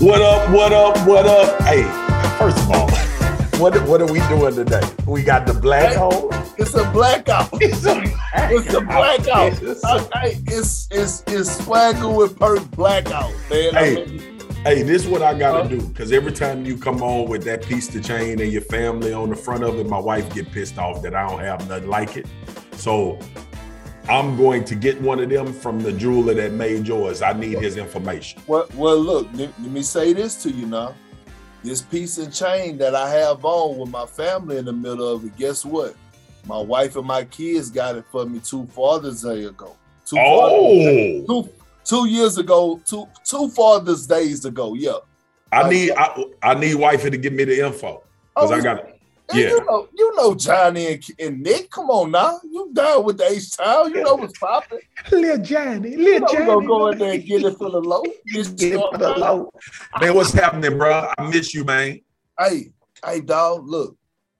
What up? What up? What up? Hey, first of all, what what are we doing today? We got the black hole. It's a blackout. It's a, It's a blackout. It's a- it's it's it's swagger with perk blackout, man. I Hey. mean, Hey, this is what I gotta do. Cause every time you come on with that piece to chain and your family on the front of it, my wife get pissed off that I don't have nothing like it. So I'm going to get one of them from the jeweler that made yours. I need his information. well, well, look, let, me say this to you now. This piece and chain that I have on with my family in the middle of it, guess what? My wife and my kids got it for me two Father's Day ago. Two Oh, two, two years ago, two two Father's Days ago. Yeah. I need I, I need wifey to give me the info. Cause Oh, I got And yeah. you know, you know Johnny and, and Nick. Come on now, you down with the H Town? You know what's popping. Little Johnny, You little know we gonna go in there and get it for the low. Get Get it for the low. Man, what's happening, bro? I miss you, man. Hey, hey, dog. Look,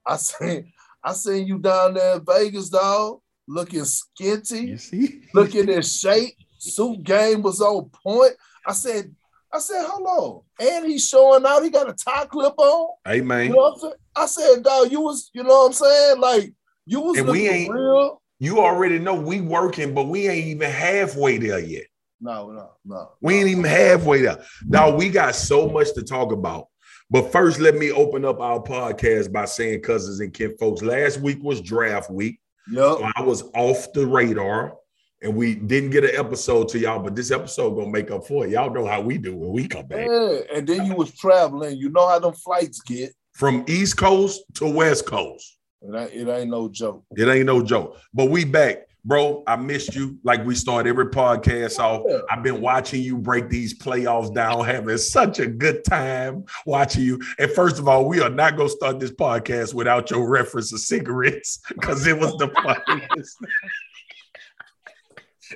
I seen, I seen you down there in Vegas, dog, looking skinty, You see? looking in shape. Suit game was on point. I said, I said, hold on. And he's showing out. He got a tie clip on. Hey, You man. know what I'm saying? I said, dog, you was, you know what I'm saying? Like you was And we ain't- real. You already know we working, but we ain't even halfway there yet. No, no, no. We ain't even halfway there. Now we got so much to talk about. But first, let me open up our podcast by saying, cousins and kin folks, last week was draft week. Yup. So I was off the radar and we didn't get an episode to y'all, but this episode gonna make up for it. Y'all know how we do when we come back. Yeah, and then you was traveling. You know how them flights get. From East Coast to West Coast. It ain't, it ain't no joke. It ain't no joke. But we back. Bro, I missed you. Like we start every podcast off. Yeah. I've been watching you break these playoffs down, having such a good time watching you. And first of all, we are not gonna start this podcast without your reference of cigarettes because it was the funniest.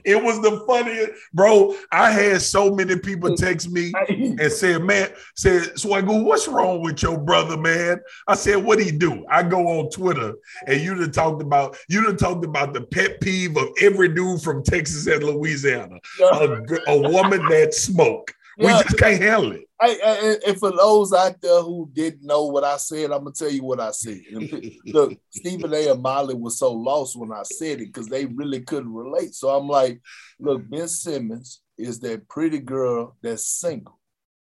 It was the funniest, bro. I had so many people mm. text me and said, "Man, said so I go, what's wrong with your brother, man?" I said, "What he do?" I go on Twitter and you done talked about you done talked about the pet peeve of every dude from Texas and Louisiana, a woman that smoke. We Yeah. just can't handle it. Hey, and, and for those out there who didn't know what I said, I'm gonna tell you what I said. Look, Stephen A. and Molly was so lost when I said it because they really couldn't relate. So I'm like, look, Ben Simmons is that pretty girl that's single,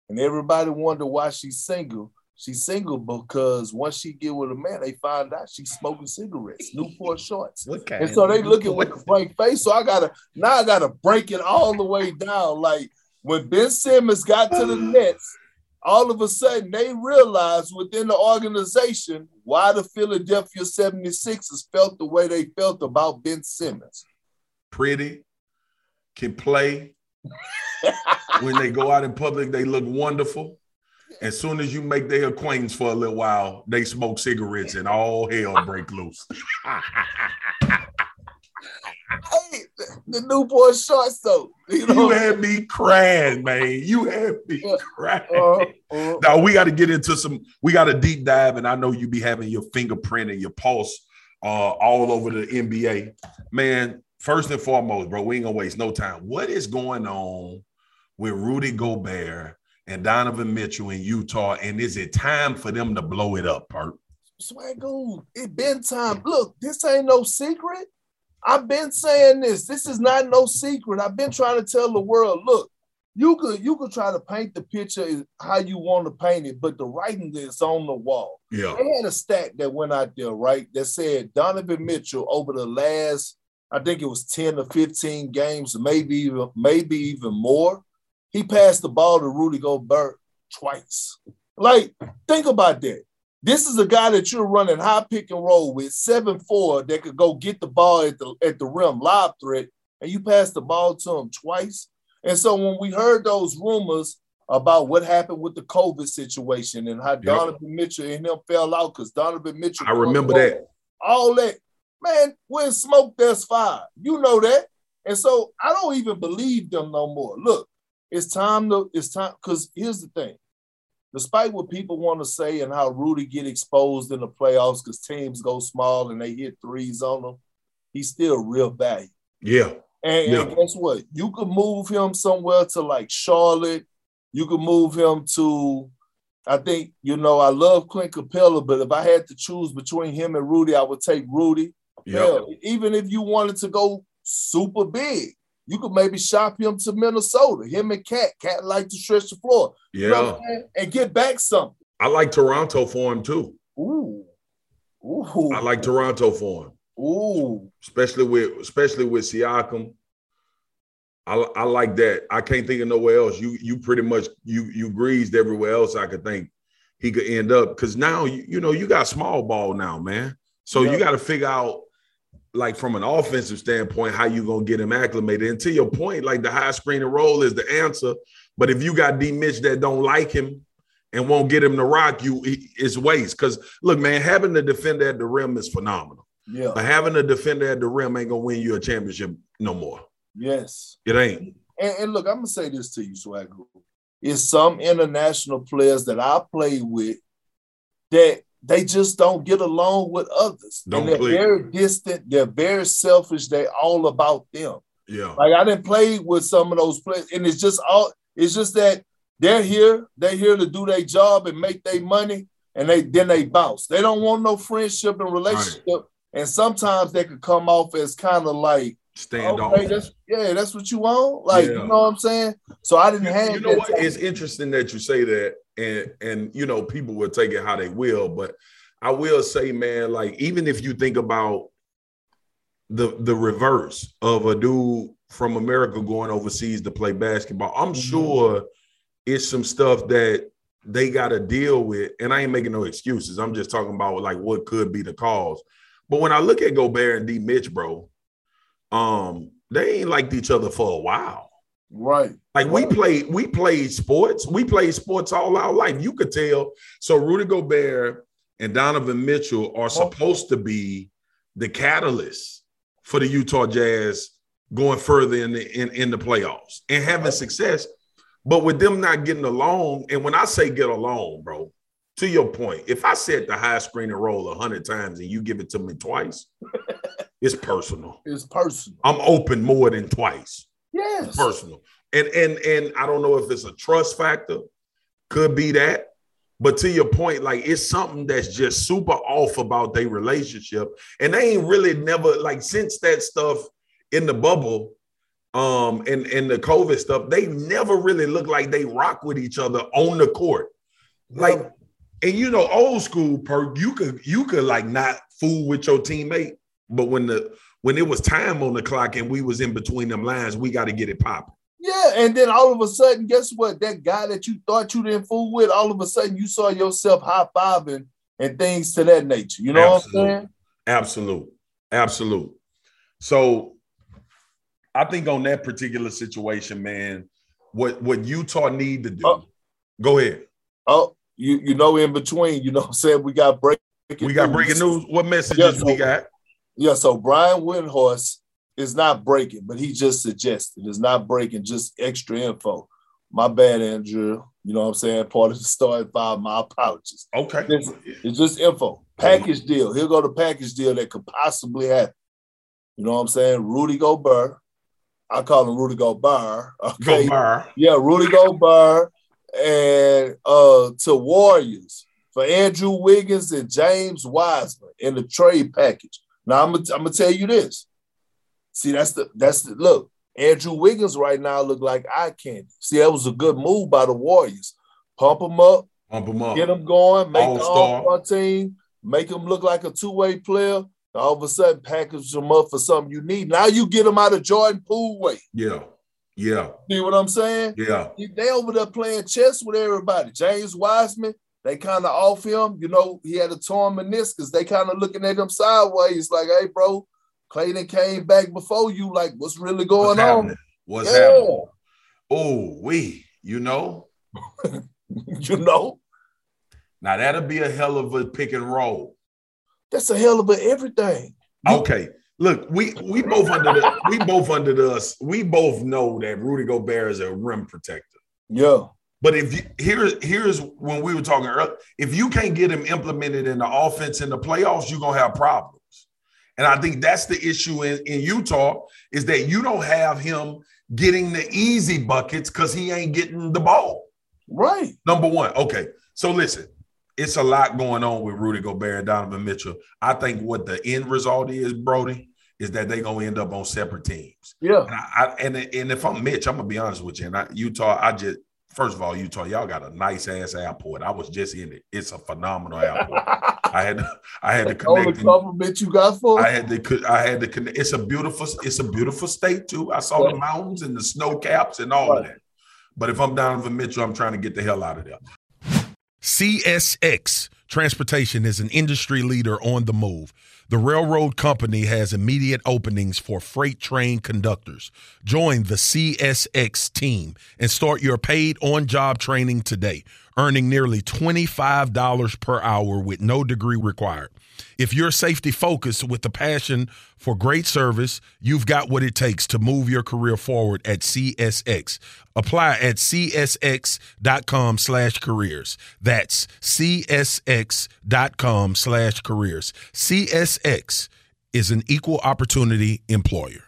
and everybody wonder why she's single. She's single because once she get with a man, they find out she's smoking cigarettes, Newport shorts. Kind? And so they looking with a frank face. So I gotta now I gotta break it all the way down. Like when Ben Simmons got to the Nets, all of a sudden they realized within the organization why the Philadelphia 76ers felt the way they felt about Ben Simmons. pretty, can play. when they go out in public, they look wonderful. As soon as you make their acquaintance for a little while, they smoke cigarettes and all hell break loose. Hey, the, the Newport shorts though. You You had me crying, man. You had me crying. uh, uh, Now we got to get into some. We got a deep dive, and I know you be having your fingerprint and your pulse uh, all over the NBA, man. First and foremost, bro, we ain't gonna waste no time. What is going on with Rudy Gobert and Donovan Mitchell in Utah? And is it time for them to blow it up, Perk? Swagoo, it been time. Look, this ain't no secret. I've been saying this. This is not no secret. I've been trying to tell the world, look, you could you could try to paint the picture how you want to paint it, but the writing is on the wall. Yeah, They had a stat that went out there, right? That said Donovan Mitchell over the last, I think it was 10 or 15 games, maybe even maybe even more. He passed the ball to Rudy Gobert twice. Like, think about that. This is a guy that you're running high pick and roll with, seven four that could go get the ball at the at the rim, lob threat, and you pass the ball to him twice. And so when we heard those rumors about what happened with the COVID situation and how Donovan Mitchell and him fell out because Donovan Mitchell, I remember that. all that, man. When smoke, there's fire. You know that. And so I don't even believe them no more. Look, it's time to. It's time because here's the thing despite what people want to say and how Rudy get exposed in the playoffs because teams go small and they hit threes on them, he's still real value. Yeah. And, Yeah. and guess what? You could move him somewhere to like Charlotte You could move him to. I think you know I love Clint Capela, but if I had to choose between him and Rudy, I would take Rudy. Yeah. even if you wanted to go super big, you could maybe shop him to Minnesota. Him and KAT. KAT like to stretch the floor. Yeah. You know and get back something. I like Toronto for him too. Ooh. Ooh. I like Toronto for him. Ooh. Especially with especially with Siakam. I, I like that. I can't think of nowhere else. You you pretty much you you greased everywhere else I could think he could end up because now you, you know you got small ball now, man. So you got to figure out like from an offensive standpoint how you gonna get him acclimated. And to your point, like the high screen and roll is the answer. But if you got D Mitch that don't like him and won't get him to rock you, it's waste. Because look, man, having the defender at the rim is phenomenal. Yeah. But having a defender at the rim ain't gonna win you a championship no more. Yes. It ain't. And, and look, I'm gonna say this to you, Swagger. It's some international players that I play with that they just don't get along with others. Don't and they're play. very distant, they're very selfish, they're all about them. Yeah. Like I didn't play with some of those players, and it's just all it's just that they're here, they're here to do their job and make their money, and they then they bounce. They don't want no friendship and relationship. Right. And sometimes they could come off as kind of like stand okay, off. That's, yeah, that's what you want. Like, yeah. you know what I'm saying? So I didn't have. You know what? Time. It's interesting that you say that, and and you know people will take it how they will, but I will say, man, like even if you think about the the reverse of a dude from America going overseas to play basketball, I'm mm-hmm. sure it's some stuff that they got to deal with. And I ain't making no excuses. I'm just talking about like what could be the cause. But when I look at Gobert and D Mitch, bro, um, they ain't liked each other for a while. Right. Like we played, we played sports. We played sports all our life. You could tell. So Rudy Gobert and Donovan Mitchell are oh. supposed to be the catalyst for the Utah Jazz going further in the in, in the playoffs and having success. But with them not getting along, and when I say get along, bro, to your point, if I said the high screen and roll a hundred times and you give it to me twice, it's personal. It's personal. I'm open more than twice. Yes. personal. And and and I don't know if it's a trust factor, could be that. But to your point, like it's something that's just super off about their relationship. And they ain't really never like since that stuff in the bubble, um, and, and the COVID stuff, they never really look like they rock with each other on the court. Like and you know, old school perk, you could you could like not fool with your teammate, but when the when it was time on the clock and we was in between them lines, we got to get it popping. Yeah, and then all of a sudden, guess what? That guy that you thought you didn't fool with, all of a sudden you saw yourself high fiving and things to that nature. You know Absolute. what I'm saying? Absolute, absolute. So, I think on that particular situation, man, what what Utah need to do? Oh. Go ahead. Oh, you you know in between, you know what I'm saying? We got breaking We got news. breaking news. What messages yeah, so, we got? Yeah, so Brian Windhorst is not breaking, but he just suggested it's not breaking, just extra info. My bad, Andrew. You know what I'm saying? Part of the story five. My apologies. Okay. It's, it's just info. Package deal. He'll go to package deal that could possibly happen. You know what I'm saying? Rudy Gobert. I call him Rudy Gobert. Okay. Gobert. Yeah, Rudy Gobert and uh, to Warriors for Andrew Wiggins and James Wiseman in the trade package. Now I'm gonna, I'm gonna tell you this. See, that's the that's the look. Andrew Wiggins right now look like eye candy. See, that was a good move by the Warriors. Pump him up, pump him up, get him going, make all the all team, make him look like a two way player. All of a sudden, package him up for something you need. Now you get him out of Jordan Poole way. Yeah. Yeah. See what I'm saying? Yeah. They over there playing chess with everybody. James Wiseman, they kind of off him. You know, he had a torn meniscus. They kind of looking at him sideways, like, hey, bro, Clayton came back before you. Like, what's really going what's on? What's yeah. happening? Oh, we, you know. you know. Now that'll be a hell of a pick and roll. That's a hell of a everything. Okay. Look, we we both under the we both under the we both know that Rudy Gobert is a rim protector. Yeah. But if you here's here's when we were talking earlier, if you can't get him implemented in the offense in the playoffs, you're gonna have problems. And I think that's the issue in, in Utah is that you don't have him getting the easy buckets because he ain't getting the ball. Right. Number one. Okay. So listen, it's a lot going on with Rudy Gobert and Donovan Mitchell. I think what the end result is, Brody, is that they're gonna end up on separate teams. Yeah. And, I, and, and if I'm Mitch, I'm gonna be honest with you. And I, Utah, I just first of all, Utah, y'all got a nice ass airport. I was just in it. It's a phenomenal airport. I had to, I had to connect. All the compliment you got for? I had to, I had to connect. It's a beautiful, it's a beautiful state too. I saw right. the mountains and the snow caps and all right. of that. But if I'm down Donovan Mitchell, I'm trying to get the hell out of there. CSX Transportation is an industry leader on the move. The railroad company has immediate openings for freight train conductors. Join the CSX team and start your paid on job training today, earning nearly $25 per hour with no degree required. If you're safety focused with the passion for great service, you've got what it takes to move your career forward at CSX. Apply at csx.com slash careers. That's csx.com slash careers. CSX is an equal opportunity employer.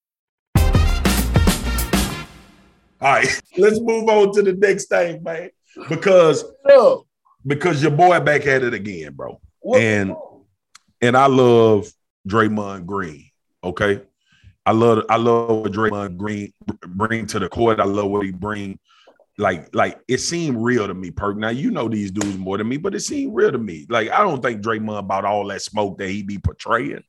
All right, let's move on to the next thing, man. Because because your boy back at it again, bro. What? And and I love Draymond Green. Okay. I love I love what Draymond Green bring to the court. I love what he bring. Like, like it seemed real to me, Perk. Now you know these dudes more than me, but it seemed real to me. Like, I don't think Draymond about all that smoke that he be portraying.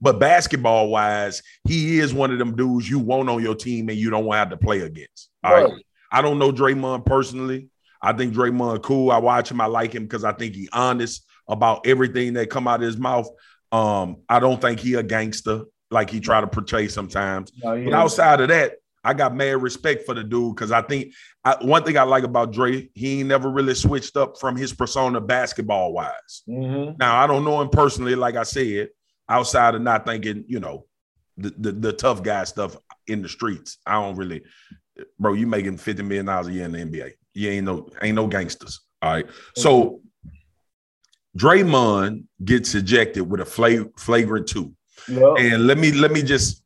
But basketball wise, he is one of them dudes you want on your team and you don't want to have to play against. All right. right. I don't know Draymond personally. I think Draymond cool. I watch him. I like him because I think he honest about everything that come out of his mouth. Um, I don't think he a gangster like he try to portray sometimes. No, but outside of that, I got mad respect for the dude because I think I, one thing I like about Dre, he ain't never really switched up from his persona basketball wise. Mm-hmm. Now I don't know him personally, like I said, outside of not thinking, you know, the, the, the tough guy stuff in the streets. I don't really, bro. You making fifty million dollars a year in the NBA. You ain't no ain't no gangsters. All right. So Draymond gets ejected with a flag, flagrant two. Yep. And let me let me just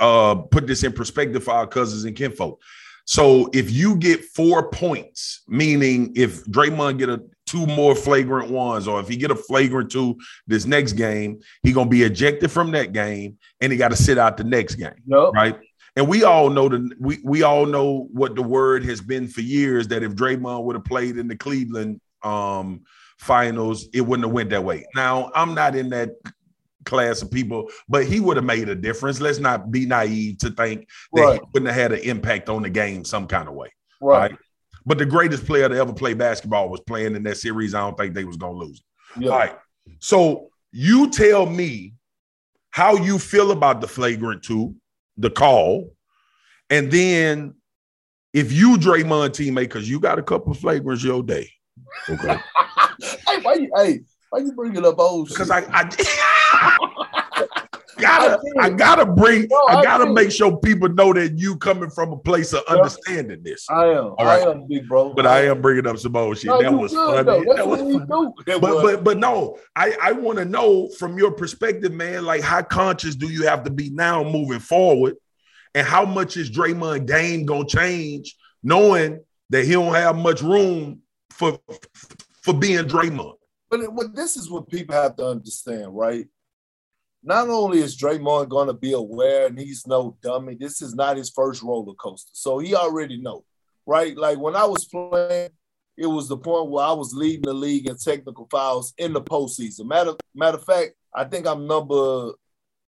uh put this in perspective for our cousins and kinfolk. So if you get four points, meaning if Draymond get a two more flagrant ones, or if he get a flagrant two this next game, he gonna be ejected from that game, and he got to sit out the next game. Yep. Right. And we all know the we we all know what the word has been for years that if Draymond would have played in the Cleveland um, finals, it wouldn't have went that way. Now I'm not in that class of people, but he would have made a difference. Let's not be naive to think that right. he wouldn't have had an impact on the game some kind of way. Right. right. But the greatest player to ever play basketball was playing in that series. I don't think they was gonna lose. All right. So you tell me how you feel about the flagrant two, the call, and then if you Draymond teammate, because you got a couple of flagrants your day. Okay. hey, why you hey, why you bringing up old Because I, I gotta, I, gotta bring, no, I, I gotta make sure people know that you coming from a place of understanding this. I am, All right? I am, big bro. But I, I am bringing up some bullshit. No, that was good, funny. That was funny. But, but, but no, I, I want to know from your perspective, man. Like, how conscious do you have to be now moving forward, and how much is Draymond game gonna change, knowing that he don't have much room for for being Draymond? But, but this is what people have to understand, right? Not only is Draymond going to be aware and he's no dummy, this is not his first roller coaster. So he already know, right? Like when I was playing, it was the point where I was leading the league in technical fouls in the postseason. Matter, matter of fact, I think I'm number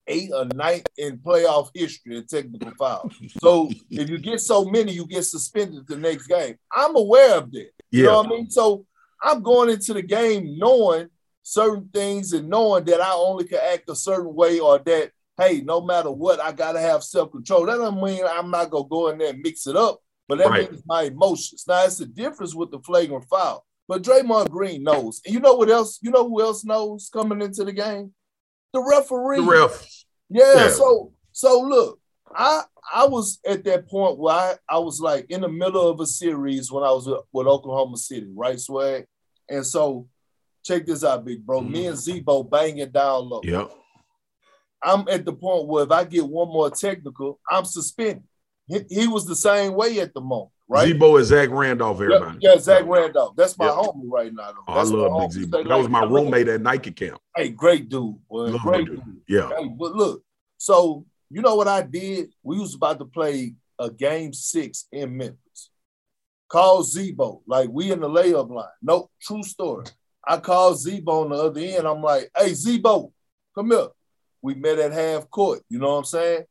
eight or nine in playoff history in technical fouls. so if you get so many, you get suspended the next game. I'm aware of that. You yeah. know what I mean? So I'm going into the game knowing certain things and knowing that I only can act a certain way or that, hey, no matter what, I got to have self control. That doesn't mean I'm not going to go in there and mix it up. but that Right. means my emotions. Now it's the difference with the flagrant foul. But Draymond Green knows. And you know what else? You know who else knows coming into the game? The referee. The ref. Yeah, Yeah. So so look, I I was at that point where I, I was like in the middle of a series when I was with, with Oklahoma City, right, Swag? And so check this out, big bro. Me and mm. Z-Bo banging down low. Yep. I'm at the point where if I get one more technical, I'm suspended. He, he was the same way at the moment, right? Z-Bo is Zach Randolph, everybody. yeah, Zach Randolph. That's my Yeah. homie right now. Though. Oh, I love Big homie. Z. Say, That was my roommate at Nike camp. Hey, great dude. Love great him, dude. Yeah. Hey, but look, so you know what I did? We was about to play a game six in Memphis. Call Z-Bo, like we in the layup line. Nope, true story. I called Z-Bo on the other end. I'm like, hey, Z-Bo, come here. We met at half court, you know what I'm saying?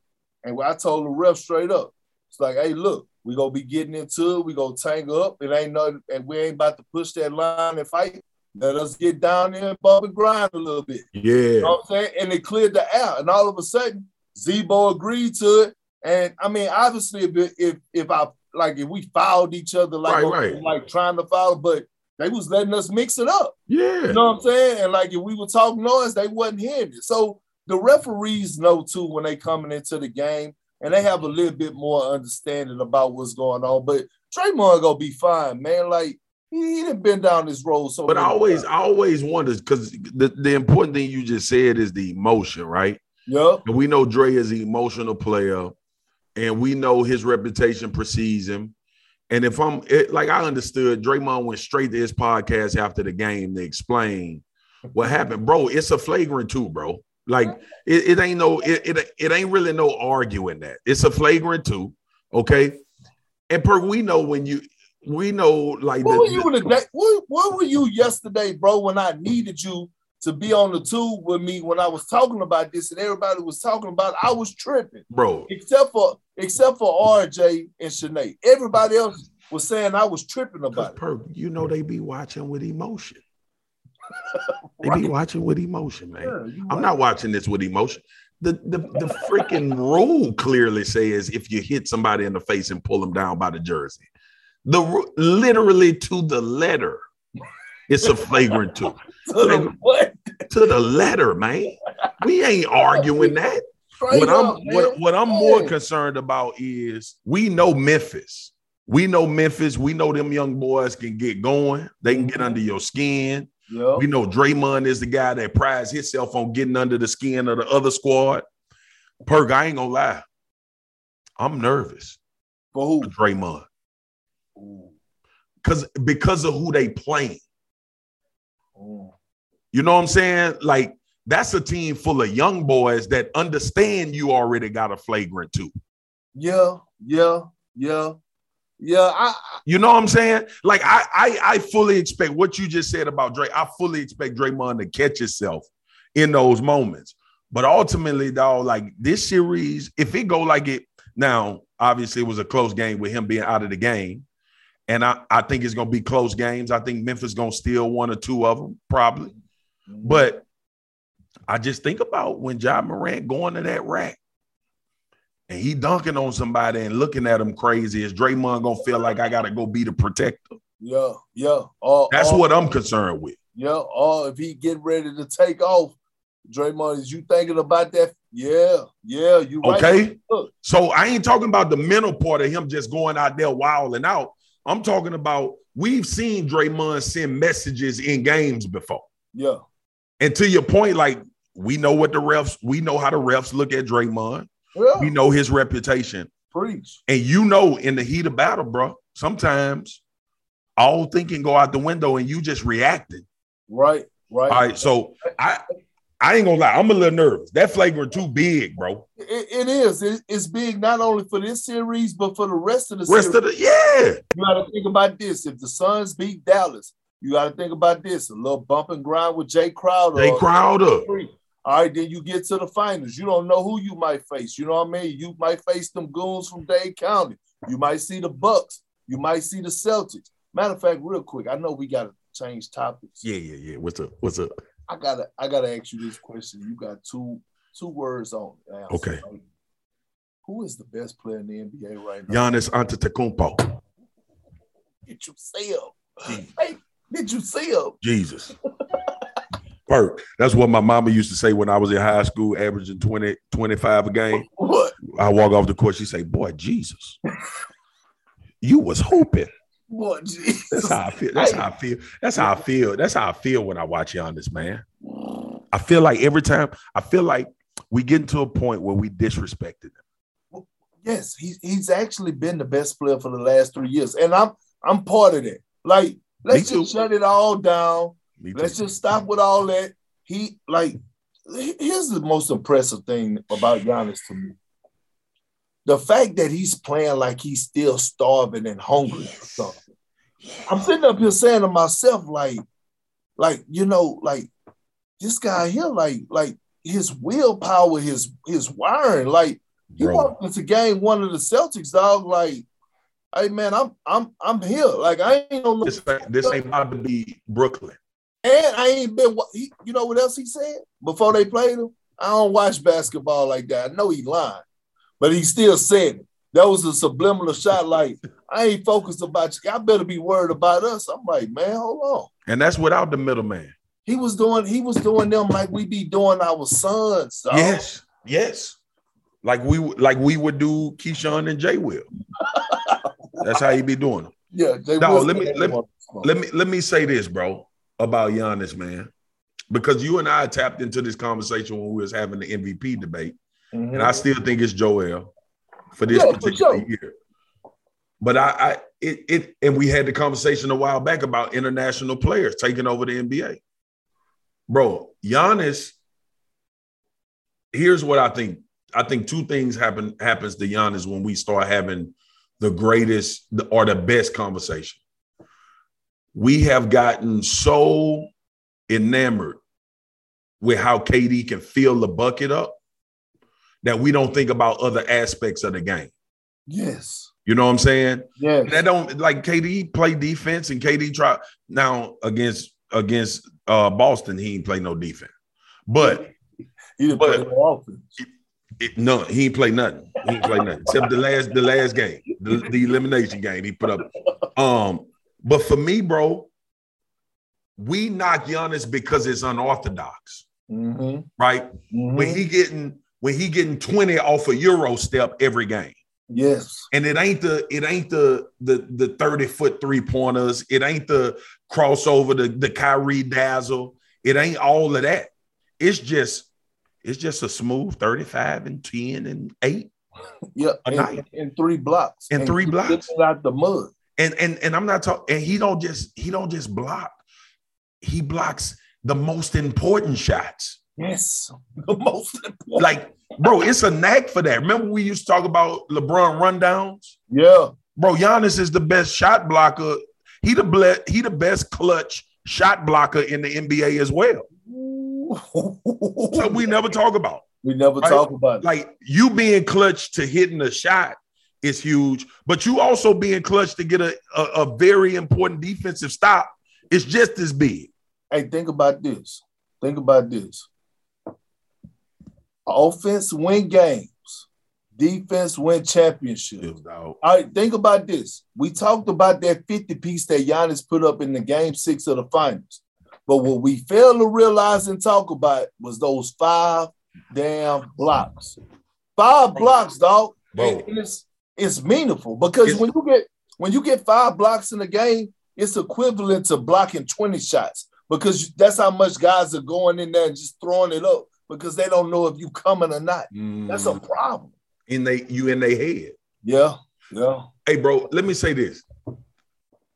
And I told the ref straight up. It's like, hey, look, we gonna be getting into it. We gonna tangle up. It ain't nothing, and we ain't about to push that line and fight. Let us get down there and bump and grind a little bit. Yeah. You know what I'm saying? And it cleared the air. And all of a sudden, Z-Bo agreed to it. And I mean, obviously, if if, if I like if we fouled each other like Right, right. like trying to foul, but they was letting us mix it up. Yeah. You know what I'm saying? And like if we were talking noise, they wasn't hearing it. So the referees know too when they coming into the game, and they have a little bit more understanding about what's going on. But Draymond gonna be fine, man. Like he, he done been down this road so. But I always, times. I always wonder because the, the important thing you just said is the emotion, right? yeah, And we know Dre is an emotional player, and we know his reputation precedes him. And if I'm it, like I understood, Draymond went straight to his podcast after the game to explain what happened, bro. It's a flagrant two, bro. Like it, it ain't no, it, it it ain't really no arguing that. It's a flagrant two, okay. And per we know when you, we know like what the- were you the- today? Where, where were you yesterday, bro? When I needed you to be on the tube with me when I was talking about this and everybody was talking about, it, I was tripping. bro. Except for except for RJ and Shanae. Everybody else was saying I was tripping Cause about it. per, you know they be watching with emotion. They Right. be watching with emotion, man. Yeah, I'm right. not watching this with emotion. The, the the freaking rule clearly says if you hit somebody in the face and pull them down by the jersey, the literally to the letter, it's a flagrant two To what? to the letter, man. We ain't oh, arguing that. Straight What I'm oh, what, what I'm more concerned about is we know Memphis. We know Memphis. We know them young boys can get going. They can get mm-hmm. under your skin. Yeah. We know Draymond is the guy that prides himself on getting under the skin of the other squad. Perk, I ain't gonna lie. I'm nervous For who? for Draymond Ooh, because because of who they playing. You know what I'm saying? Like that's a team full of young boys that understand you already got a flagrant two. Yeah, yeah, yeah, yeah. I, I You know what I'm saying? Like I, I, I fully expect what you just said about Dre. I fully expect Draymond to catch himself in those moments. But ultimately, dog, like this series, if it go like it now, obviously it was a close game with him being out of the game, and I, I think it's gonna be close games. I think Memphis gonna steal one or two of them probably. Mm-hmm. But I just think about when Ja Morant going to that rack and he dunking on somebody and looking at him crazy. Is Draymond gonna feel like I gotta go be the protector? yeah, yeah. That's what I'm concerned with. Yeah, or if he get ready to take off, Draymond, is you thinking about that? Yeah, yeah, you right. Okay. So I ain't talking about the mental part of him just going out there wilding out. I'm talking about we've seen Draymond send messages in games before. yeah, And to your point, like we know what the refs, we know how the refs look at Draymond. yeah, We know his reputation. preach. And you know, in the heat of battle, bro, sometimes all thinking go out the window and you just reacting. Right, right. All right. So I I ain't gonna lie, I'm a little nervous. That flagrant too big, bro. It, it is. It, it's big not only for this series, but for the rest of the Rest series. of the yeah. you got to think about this. If the Suns beat Dallas, you got to think about this. A little bump and grind with Jae Crowder. They or- Crowder. All right, then you get to the finals. You don't know who you might face. You know what I mean? You might face them goons from Dade County. You might see the Bucks. You might see the Celtics. Matter of fact, real quick, I know we gotta change topics. Yeah, yeah, yeah. What's up? What's up? I gotta, I gotta ask you this question. You got two, two words on. it. Okay. Who is the best player in the NBA right now? Giannis Antetokounmpo. Did you see him? Hey, did you see him? Jesus. Perk. That's what my mama used to say when I was in high school, averaging 20, 25 a game. What? I walk off the court, she say, Boy, Jesus. You was hoping. Jesus. That's how I feel. That's how I feel. That's how I feel. That's how I feel when I watch Giannis, man. Mm. I feel like every time I feel like we get to a point where we disrespected him. Yes, he's he's actually been the best player for the last three years, and I'm I'm part of that. Like, let's just shut it all down. Let's just stop with all that. He like here's the most impressive thing about Giannis to me. The fact that he's playing like he's still starving and hungry for something. I'm sitting up here saying to myself, like, like, you know, like this guy here, like, like his willpower, his his wiring, like he Bro. walked into game one of the Celtics, dog. Like, hey man, I'm I'm I'm here. Like I ain't on This, ain't- this ain't about to be Brooklyn. and I ain't been. wa- He, you know what else he said before they played him? I don't watch basketball like that. I know he lying, but he still said it. That was a subliminal shot. Like I ain't focused about you. I better be worried about us. I'm like, man, hold on. And that's without the middleman. He was doing. He was doing them like we be doing our sons. dog. Yes. Yes. Like we would- like we would do Keyshawn and Jay Will. That's how he be doing. it. Yeah. They No, let me- let me- Let me let me say this, bro, about Giannis, man. Because you and I tapped into this conversation when we was having the MVP debate. Mhm. And I still think it's Joel for this Yeah, for particular sure. year. But I, I it it and we had the conversation a while back about international players taking over the NBA. Bro, Giannis, here's what I think. I think two things happen happens to Giannis when we start having the greatest or the best conversation. We have gotten so enamored with how KD can fill the bucket up that we don't think about other aspects of the game. Yes. You know what I'm saying? Yeah. That don't like KD play defense and KD try now against against uh Boston, he ain't play no defense. But He didn't but- play no offense. it, no, he ain't play nothing. He ain't play nothing except the last the last game, the, the elimination game he put up. Um, but for me, bro, we knock Giannis because it's unorthodox, Mm-hmm. right? When he getting when he getting 20 off a Euro step every game. yes. And it ain't the it ain't the the the 30 foot three pointers. It ain't the crossover, the the Kyrie dazzle. It ain't all of that. It's just it's just a smooth 35 and 10 and 8. Yeah. A In, night. in three blocks. In And three blocks. out the mud. And and and I'm not talking and he don't just he don't just block. He blocks the most important shots. Yes. The most important. Like, bro, it's a knack for that. Remember we used to talk about LeBron rundowns? yeah. Bro, Giannis is the best shot blocker. He the ble- he the best clutch shot blocker in the NBA as well. So we never talk about. we never Right? talk about it. Like you being clutch to hitting a shot is huge, but you also being clutch to get a, a, a very important defensive stop is just as big. Hey, think about this. Think about this. Offense win games. Defense win championships. dog. All right, think about this. We talked about that 50 piece that Giannis put up in the game six of the finals. But what we failed to realize and talk about was those five damn blocks. Five blocks, dog. Bro. And it's it's meaningful because It's- when you get when you get five blocks in a game, it's equivalent to blocking 20 shots because that's how much guys are going in there and just throwing it up because they don't know if you coming or not. That's a Mm. problem. in they you in their head. Yeah, yeah. Hey, bro, let me say this.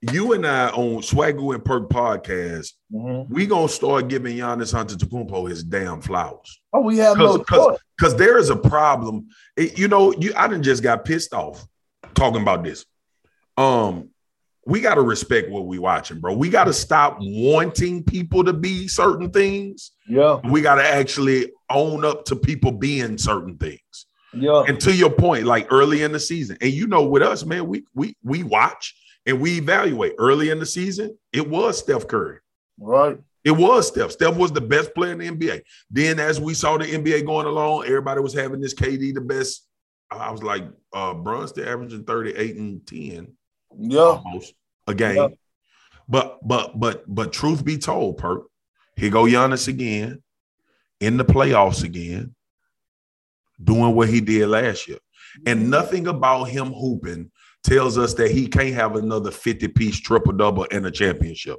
You and I on Swaggle and Perk podcast, Mhm. we gonna start giving Giannis Antetokounmpo his damn flowers. Oh, we have no Cause, choice. cause there is a problem. It- you know, you I didn't just got pissed off talking about this. Um, we gotta respect what we watching, bro. We gotta stop wanting people to be certain things. Yeah, We gotta actually own up to people being certain things. yeah. And to your point, like early in the season, and you know, with us, man, we we we watch and we evaluate. Early in the season, it was Steph Curry. Right. It was Steph. Steph was the best player in the NBA. Then, as we saw the NBA going along, everybody was having this KD the best I was like, uh Brunson averaging 38 and 10 Yeah. almost a game. Yeah. But but but but truth be told, Perk, here go Giannis again in the playoffs again, doing what he did last year. And mm-hmm. nothing about him hooping tells us that he can't have another 50 piece triple double in a championship.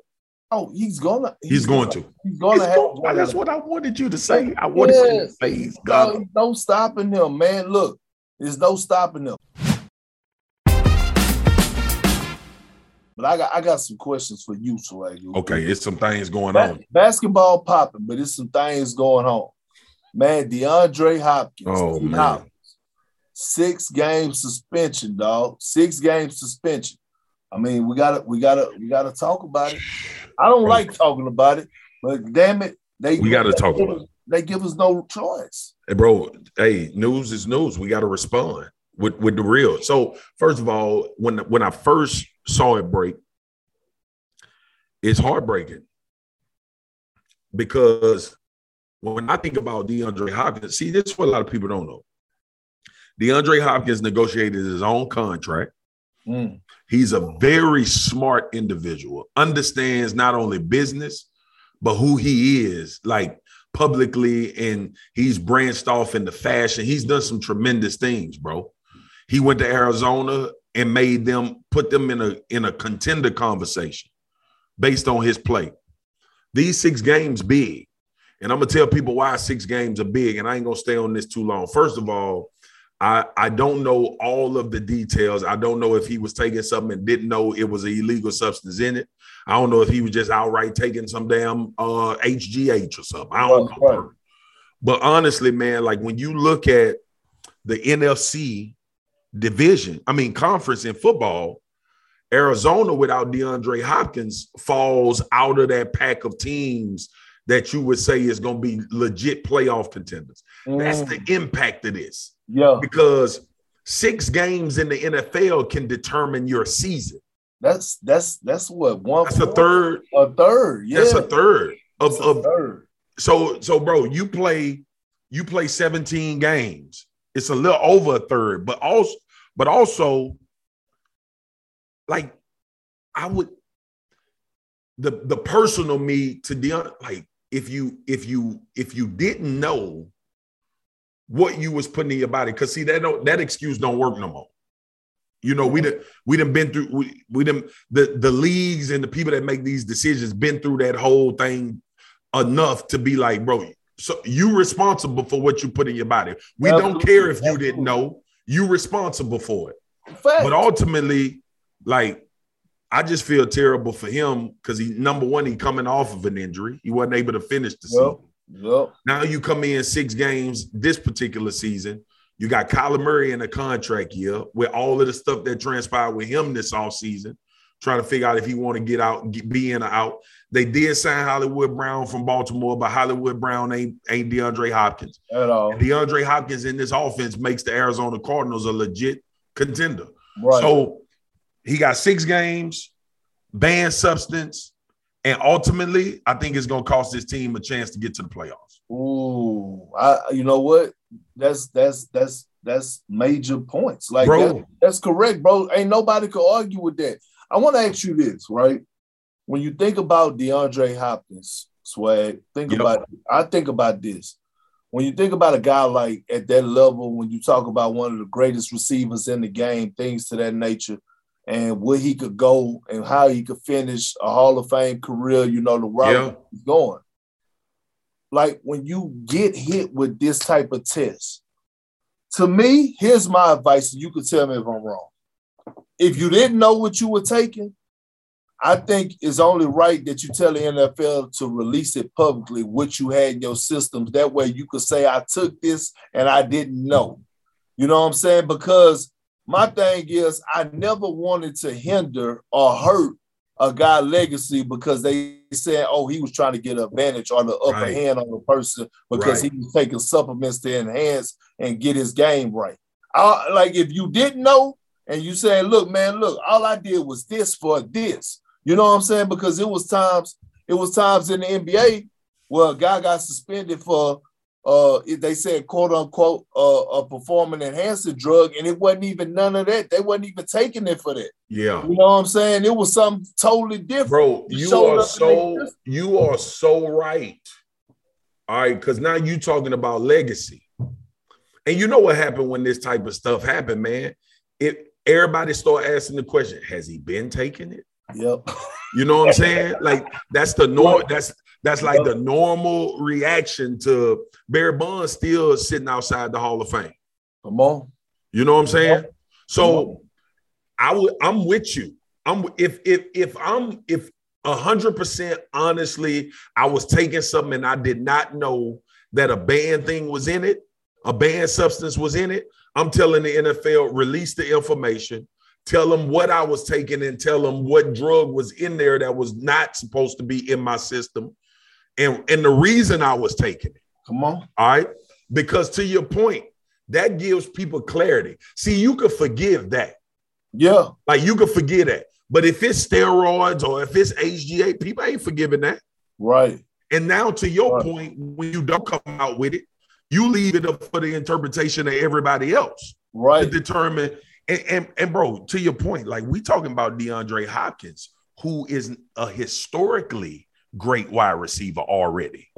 Oh, he's gonna. He's going to. He's gonna He's have. going- that's what I wanted you to say. I wanted you to say he's gonna. there's no stopping him, man. Look, there's no stopping him. But I got I got some questions for you, Swag. Okay, it's some things going Ba- on. basketball popping, but it's some things going on. Man, DeAndre Hopkins. Oh, man. Hopkins, Six game suspension, dog. Six game suspension. I mean, we gotta we gotta we gotta talk about it. I don't like talking about it, but damn it, they We gotta talk they about us- They give us no choice. Hey, bro, hey, news is news. We got to respond with with the real. So, first of all, when when I first saw it break, it's heartbreaking because when I think about DeAndre Hopkins, see, this is what a lot of people don't know. DeAndre Hopkins negotiated his own contract. Mm. He's a very smart individual, understands not only business, but who he is, like publicly, and he's branched off into fashion. He's done some tremendous things, bro. He went to Arizona and made them put them in a in a contender conversation based on his play. These six games big. And I'm gonna tell people why six games are big, and I ain't gonna stay on this too long. First of all, I, I don't know all of the details. I don't know if he was taking something and didn't know it was an illegal substance in it. I don't know if he was just outright taking some damn uh, HGH or something. I don't Right, know. right. But honestly, man, like when you look at the NFC division, I mean conference in football, Arizona without DeAndre Hopkins falls out of that pack of teams that you would say is going to be legit playoff contenders. That's Mm. the impact of this yeah. because six games in the NFL can determine your season. That's that's that's what one. That's a third. A third. Yeah. That's a third of, a of third. so so bro. You play you play 17 games. It's a little over a third, but also but also like I would the the personal me to Deon like if you if you if you didn't know what you was putting in your body because see that don't that excuse don't work no more. You know, we done we done been through we we done the the leagues and the people that make these decisions been through that whole thing enough to be like, bro, so you responsible for what you put in your body. We don't care if you didn't know, you responsible for it. Fact. But ultimately, like I just feel terrible for him because he number one, he coming off of an injury. He wasn't able to finish the Yep. season. Yep. Now you come in six games this particular season. You got Kyler Murray in a contract year with all of the stuff that transpired with him this offseason, trying to figure out if he want to get out, get, be in or out. They did sign Hollywood Brown from Baltimore, but Hollywood Brown ain't ain't DeAndre Hopkins. At all. DeAndre Hopkins in this offense makes the Arizona Cardinals a legit contender. Right. So he got six games, banned substance, and ultimately, I think it's going to cost this team a chance to get to the playoffs. Ooh, I you know what? That's that's that's that's major points. Like that- that's correct, bro. Ain't nobody could argue with that. I want to ask you this, right? When you think about DeAndre Hopkins, swag, think Yep. about I think about this. When you think about a guy like at that level, when you talk about one of the greatest receivers in the game, things to that nature, and where he could go and how he could finish a Hall of Fame career, you know, the route Yeah. he's going like when you get hit with this type of test, to me, here's my advice, and you could tell me if I'm wrong. If you didn't know what you were taking, I think it's only right that you tell the NFL to release it publicly, what you had in your systems. That way you could say, I took this and I didn't know. You know what I'm saying? Because my thing is, I never wanted to hinder or hurt a guy legacy because they said, oh, he was trying to get an advantage or the upper Right. hand on the person because Right. he was taking supplements to enhance and get his game right. I, like if you didn't know and you saying, look, man, look, all I did was this for this. You know what I'm saying? Because it was times, it was times in the NBA where a guy got suspended for uh, they said quote unquote uh, a performance enhancing drug, and it wasn't even none of that. They wasn't even taking it for that. Yeah, you know what I'm saying? It was something totally different. Bro, you are so you are so right. All right, because now you talking about legacy. And you know what happened when this type of stuff happened, man? It everybody start asking the question, has he been taking it? Yep. You know what I'm saying? Like that's the norm. That's that's like the normal reaction to Barry Bonds still sitting outside the Hall of Fame. Come on. You know what I'm saying? So I would I'm with you. I'm if if if I'm if hundred percent honestly, I was taking something and I did not know that a banned thing was in it, a banned substance was in it. I'm telling the NFL, release the information, tell them what I was taking, and tell them what drug was in there that was not supposed to be in my system and and the reason I was taking it. Come on. All right. Because to your point, that gives people clarity. See, you could forgive that. Yeah. Like you could forget that. But if it's steroids or if it's HGH, people ain't forgiving that. Right. And now to your right. point, when you don't come out with it, you leave it up for the interpretation of everybody else. Right. To determine. And, and, and bro, to your point, like we talking about DeAndre Hopkins, who is a historically great wide receiver already.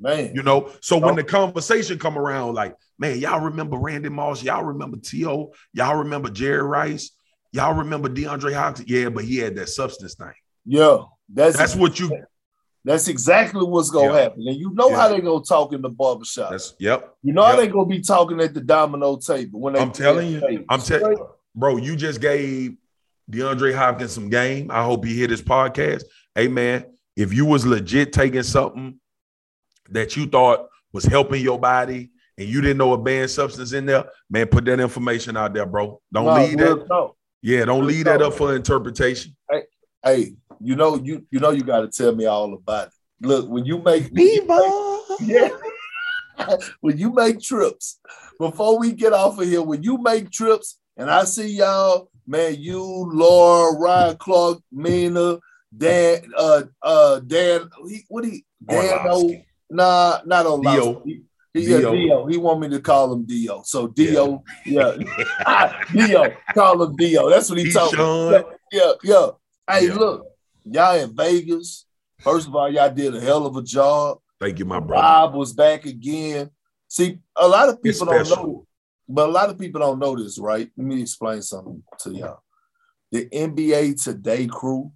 Man. You know, so when oh. the conversation come around, like, man, y'all remember Randy Moss, y'all remember T.O., y'all remember Jerry Rice, y'all remember DeAndre Hopkins. Yeah, but he had that substance thing. Yeah, that's that's what you that's exactly what's gonna yeah. happen. And you know yeah. how they gonna talk in the barbershop. That's yep. You know yep. how they gonna be talking at the domino table when they I'm telling you, I'm telling bro, you just gave DeAndre Hopkins some game. I hope he hit his podcast hey man, if you was legit taking something that you thought was helping your body and you didn't know a banned substance in there, man, put that information out there, bro. Don't no, leave that. No. Yeah, don't leave that up for interpretation. Hey, hey, you know, you you know you got to tell me all about it. Look, when you make Viva, yeah, when you make trips, before we get off of here, when you make trips, and I see y'all, man, you, Laura, Ryan Clark, Mina, Dan, uh, uh, Dan, he, what he, Dan, no, nah, not on Dio. He, he, Dio. Yeah, Dio. He want me to call him Dio. So Dio, yeah, yeah. Dio, call him Dio. That's what he, he told me. Yeah, yeah. Hey, yeah. look, y'all in Vegas. First of all, y'all did a hell of a job. Thank you, my brother. Bob was back again. See, a lot of people don't know, but a lot of people don't know this, right? Let me explain something to y'all. The NBA Today crew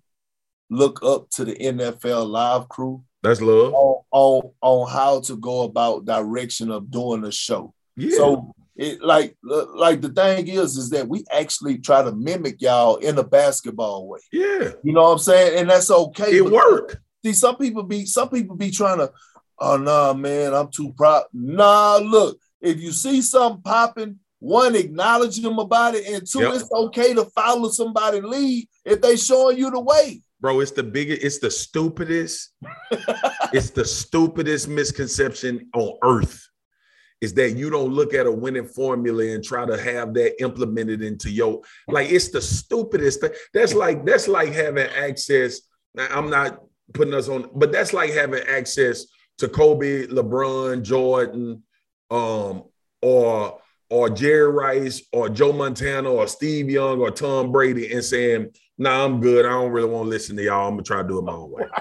look up to the NFL live crew. That's love. On, on, on how to go about direction of doing a show. Yeah. So it like like the thing is is that we actually try to mimic y'all in a basketball way. Yeah. You know what I'm saying? And that's okay. It work. See, some people be some people be trying to, oh nah, man, I'm too proud. Nah, look, if you see something popping, one, acknowledge them about it, and two, yep. it's okay to follow somebody lead if they showing you the way. Bro, it's the biggest, it's the stupidest, it's the stupidest misconception on earth is that you don't look at a winning formula and try to have that implemented into your like it's the stupidest thing. That's like that's like having access. I'm not putting us on, but that's like having access to Kobe, LeBron, Jordan, um, or or Jerry Rice or Joe Montana or Steve Young or Tom Brady and saying, nah, I'm good. I don't really want to listen to y'all. I'm gonna try to do it my own way.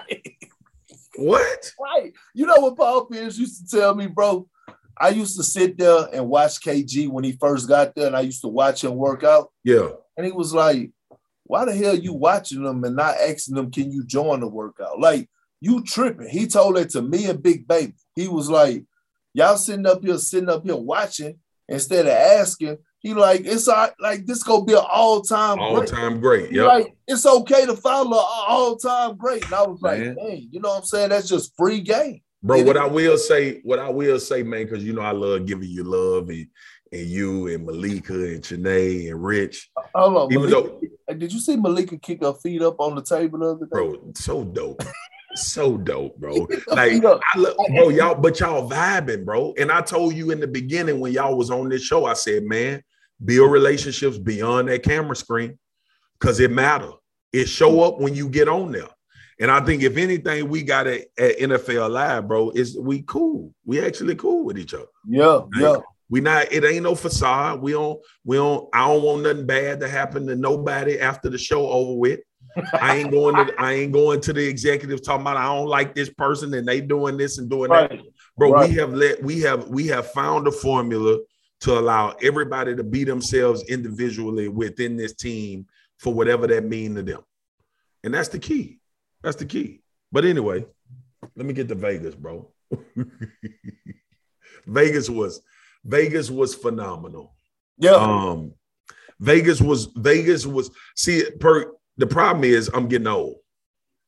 Right. What? Right. You know what Paul Pierce used to tell me, bro? I used to sit there and watch KG when he first got there, and I used to watch him work out. Yeah. And he was like, Why the hell you watching them and not asking them, can you join the workout? Like, you tripping. He told it to me and Big Baby. He was like, Y'all sitting up here, sitting up here watching instead of asking, he like it's all, like this gonna be an all time all time great. Yeah, like it's okay to follow all time great. And I was like, man. you know what I'm saying? That's just free game. Bro, what I will say, what I will say, man, because you know I love giving you love and and you and Malika and Chiney and Rich. Hold on, Even Malika, though, did you see Malika kick her feet up on the table the other day? Bro, so dope. so dope, bro. Like I love, bro, y'all, but y'all vibing, bro. And I told you in the beginning when y'all was on this show, I said, man, build relationships beyond that camera screen because it matter. It show up when you get on there. And I think if anything, we got it at NFL Live, bro, is we cool. We actually cool with each other. Yeah, like, yeah. We not. It ain't no facade. We don't. We don't. I don't want nothing bad to happen to nobody after the show over with. I ain't going to. I ain't going to the executive talking about I don't like this person and they doing this and doing right. that. Bro, right. we have let. We have. We have found a formula to allow everybody to be themselves individually within this team for whatever that mean to them, and that's the key. That's the key. But anyway, let me get to Vegas, bro. Vegas was Vegas was phenomenal. Yeah. Um, Vegas was Vegas was see per the problem is I'm getting old.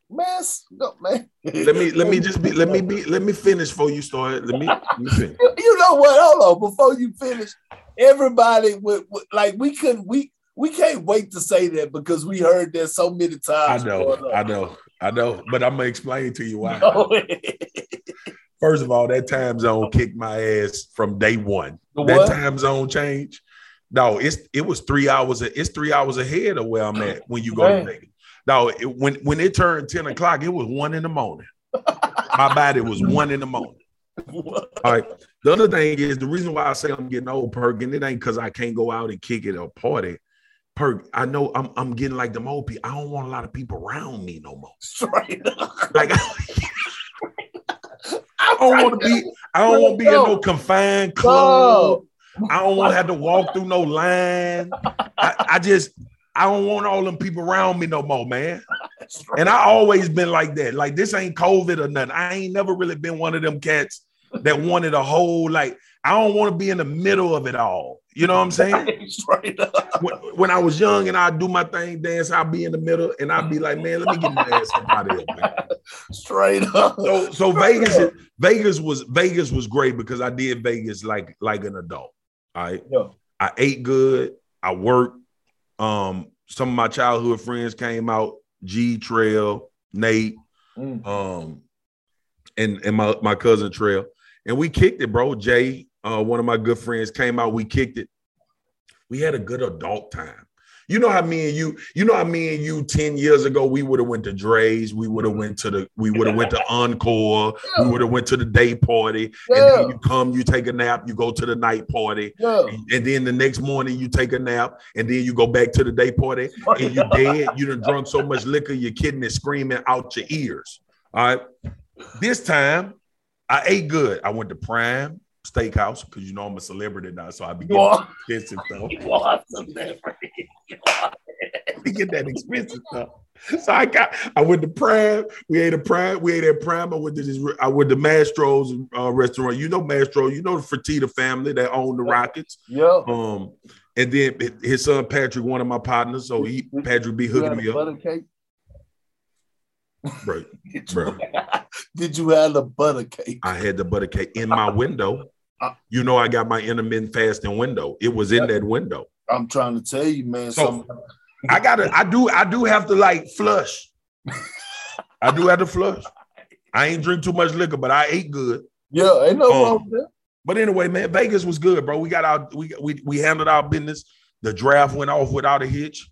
Man, no, man. let me let me just be let me be let me finish before you start. Let me, let me finish. You know what? Hold on, before you finish, everybody would like we couldn't we we can't wait to say that because we heard that so many times. I know, I know, I know, but I'm gonna explain to you why. No. First of all, that time zone kicked my ass from day one. That time zone change. No, it's it was three hours. It's three hours ahead of where I'm at when you go Man. to Vegas. No, it, when when it turned ten o'clock, it was one in the morning. My body was one in the morning. All right. The other thing is the reason why I say I'm getting old, Perk, and it ain't because I can't go out and kick it or party. Perk, I know I'm I'm getting like the old people. I don't want a lot of people around me no more. Straight like I don't want to be. I don't want to be in no confined club. I don't want to have to walk through no line. I, I, just I don't want all them people around me no more, man. And I always been like that. Like this ain't COVID or nothing. I ain't never really been one of them cats that wanted a whole like. I don't want to be in the middle of it all. You know what I'm saying? Straight up. When, when, I was young and I'd do my thing, dance, I'd be in the middle and I'd be like, man, let me get my ass up out of here, man. Straight up. So so Vegas Vegas was Vegas was great because I did Vegas like like an adult. All right. Yeah. I ate good. I worked. Um, some of my childhood friends came out, G Trail, Nate, mm. um, and, and my, my cousin Trail. And we kicked it, bro. Jay, uh, one of my good friends came out. We kicked it. We had a good adult time. You know how me and you, you know how me and you 10 years ago, we would have went to Drai's, we would have went to the, we would have went to Encore, yeah. we would have went to the day party, yeah. and then you come, you take a nap, you go to the night party, yeah. and, and, then the next morning you take a nap, and then you go back to the day party, and you dead, you done drunk so much liquor, your kidney screaming out your ears. All right. This time I ate good. I went to Prime Steakhouse because you know I'm a celebrity now, so I be getting expensive stuff. You are celebrity. we get that expensive stuff. So I got, I went to Prime. We ate a Prime. We ate at Prime. I went to this. I went to Mastro's uh, restaurant. You know Mastro. You know the Fertitta family that own the Rockets. Yeah. Um, and then his son Patrick, one of my partners. So he Patrick be hooking me up. Butter cake. Right, bro. Did you have the butter cake? I had the butter cake in my window. Uh, you know, I got my intermittent fasting window. It was in that window. I'm trying to tell you, man. So I gotta, I do, I do have to like flush. I do have to flush. I ain't drink too much liquor, but I ate good. Yeah, ain't no um, wrong with that. But anyway, man, Vegas was good, bro. We got our we we we handled our business. The draft went off without a hitch.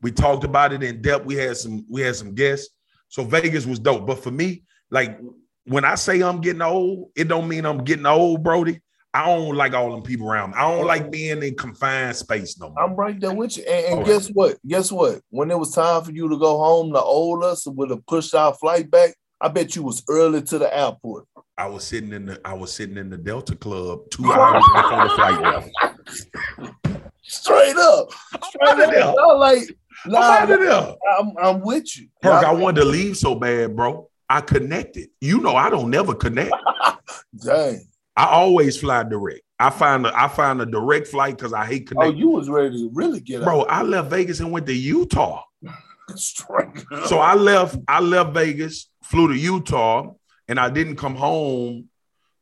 We talked about it in depth. We had some we had some guests. So Vegas was dope. But for me, like when I say I'm getting old, it don't mean I'm getting old, Brody. I don't like all them people around me. I don't like being in confined space no more. I'm right there with you. And, and guess right. what? Guess what? When it was time for you to go home, the old us would have pushed our flight back. I bet you was early to the airport. I was sitting in the I was sitting in the Delta Club two hours before the flight left. Straight up. Straight up. I'm like, nah, I'm, I'm, I'm with you. Perk, I wanted to leave so bad, bro. I connected. You know, I don't never connect. Dang. I always fly direct. I find a, I find a direct flight because I hate connecting. Oh, you was ready to really get bro. Out. I left Vegas and went to Utah. so I left. I left Vegas, flew to Utah, and I didn't come home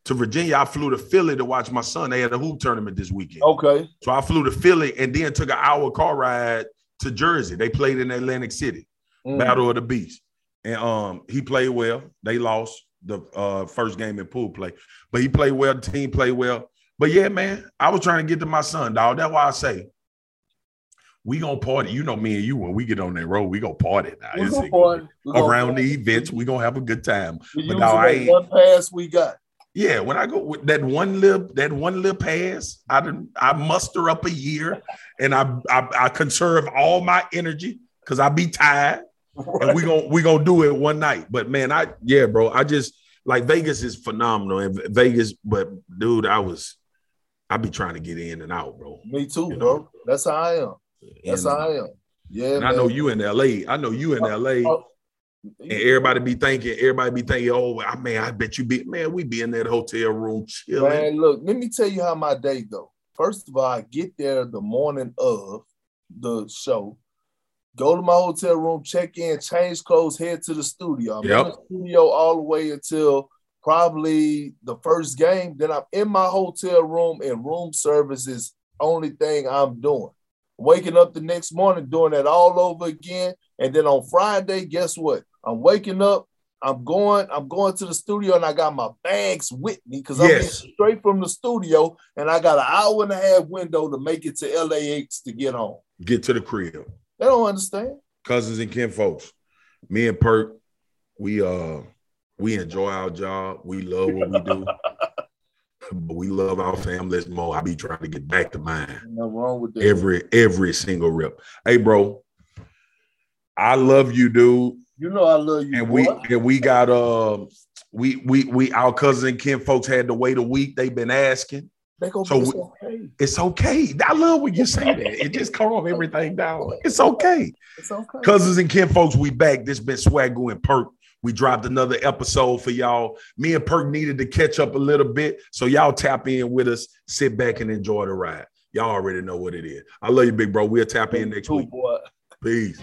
to Virginia. I flew to Philly to watch my son. They had a hoop tournament this weekend. Okay. So I flew to Philly and then took an hour car ride to Jersey. They played in Atlantic City, mm. Battle of the Beast, and um he played well. They lost the uh, first game in pool play. But he played well. The team played well. But yeah, man, I was trying to get to my son, dog. That's why I say we gonna party. You know me and you when we get on that road, we gonna party now. It's party. around the events, we gonna have a good time. We but now I one pass we got. Yeah, when I go with that one little that one little pass, I I muster up a year and I I, I conserve all my energy because I be tired. Right. And we gonna we gonna do it one night. But man, I yeah, bro. I just like Vegas is phenomenal. And Vegas, but dude, I was I be trying to get in and out, bro. Me too, you bro. Know? That's how I am. That's and, how I am. Yeah. And I know you in LA. I know you in LA. Uh, uh, and everybody be thinking, everybody be thinking, oh, I mean, I bet you be, man, we be in that hotel room chilling. Man, look, let me tell you how my day go. First of all, I get there the morning of the show, go to my hotel room, check in, change clothes, head to the studio. I'm yep. in the studio all the way until probably the first game. Then I'm in my hotel room and room service is only thing I'm doing. Waking up the next morning, doing that all over again. And then on Friday, guess what? I'm waking up, I'm going, I'm going to the studio and I got my bags with me because yes. I'm straight from the studio and I got an hour and a half window to make it to LAX to get home. Get to the crib. They don't understand. Cousins and kin folks. Me and Perk, we uh we enjoy our job. We love what we do. but we love our families more. I be trying to get back to mine. No wrong with that. Every every single rip. Hey, bro, I love you, dude. You know I love you. And boy. we and we got uh we we we our cousin kin folks had to wait a week. They've been asking. They go, so it's okay. It's okay. I love when you say that. It just calm everything down. It's okay. It's okay. Cousins and kin folks, we back. This been Swagu and Perk. We dropped another episode for y'all. Me and Perk needed to catch up a little bit. So y'all tap in with us, sit back and enjoy the ride. Y'all already know what it is. I love you, big bro. We'll tap in next week. Peace.